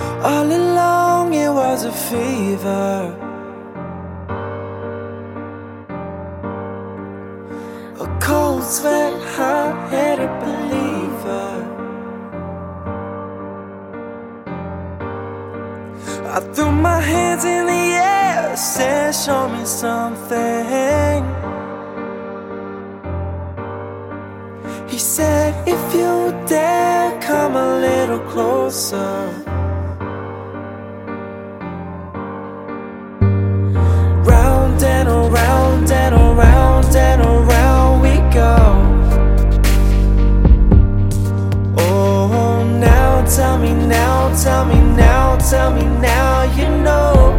All along it was a fever. A cold sweat, hot-headed believer. I threw my hands in the air, said, "Show me something." He said, If you dare, come a little closer. Tell me now, tell me now, tell me now, you know.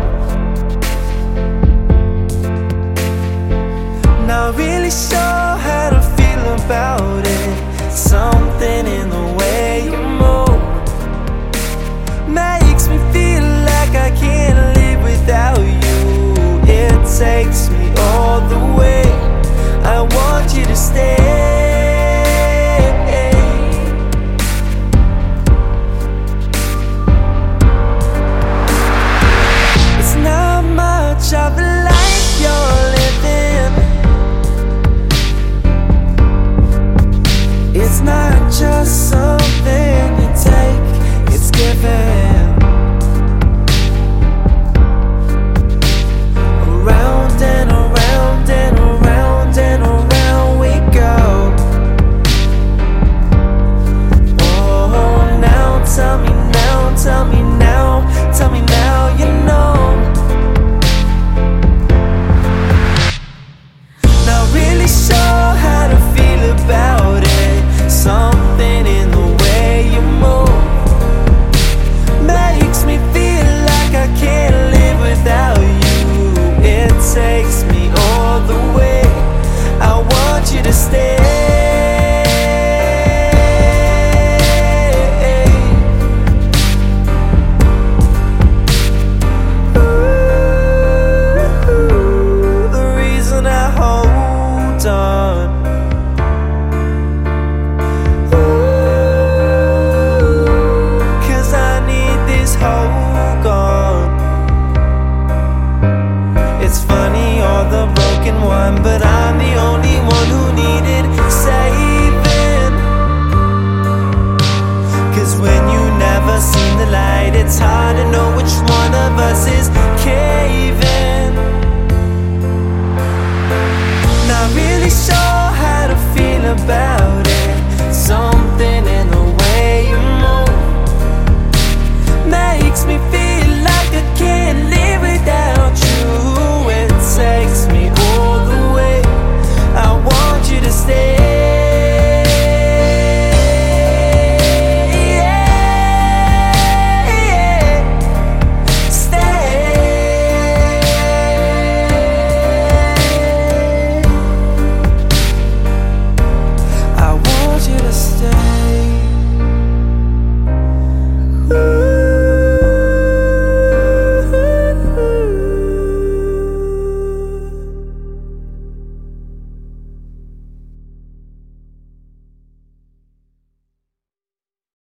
Not really sure how to feel about it. Something Cause when you never seen the light, it's hard to know which one of us is caving. Not really sure how to feel about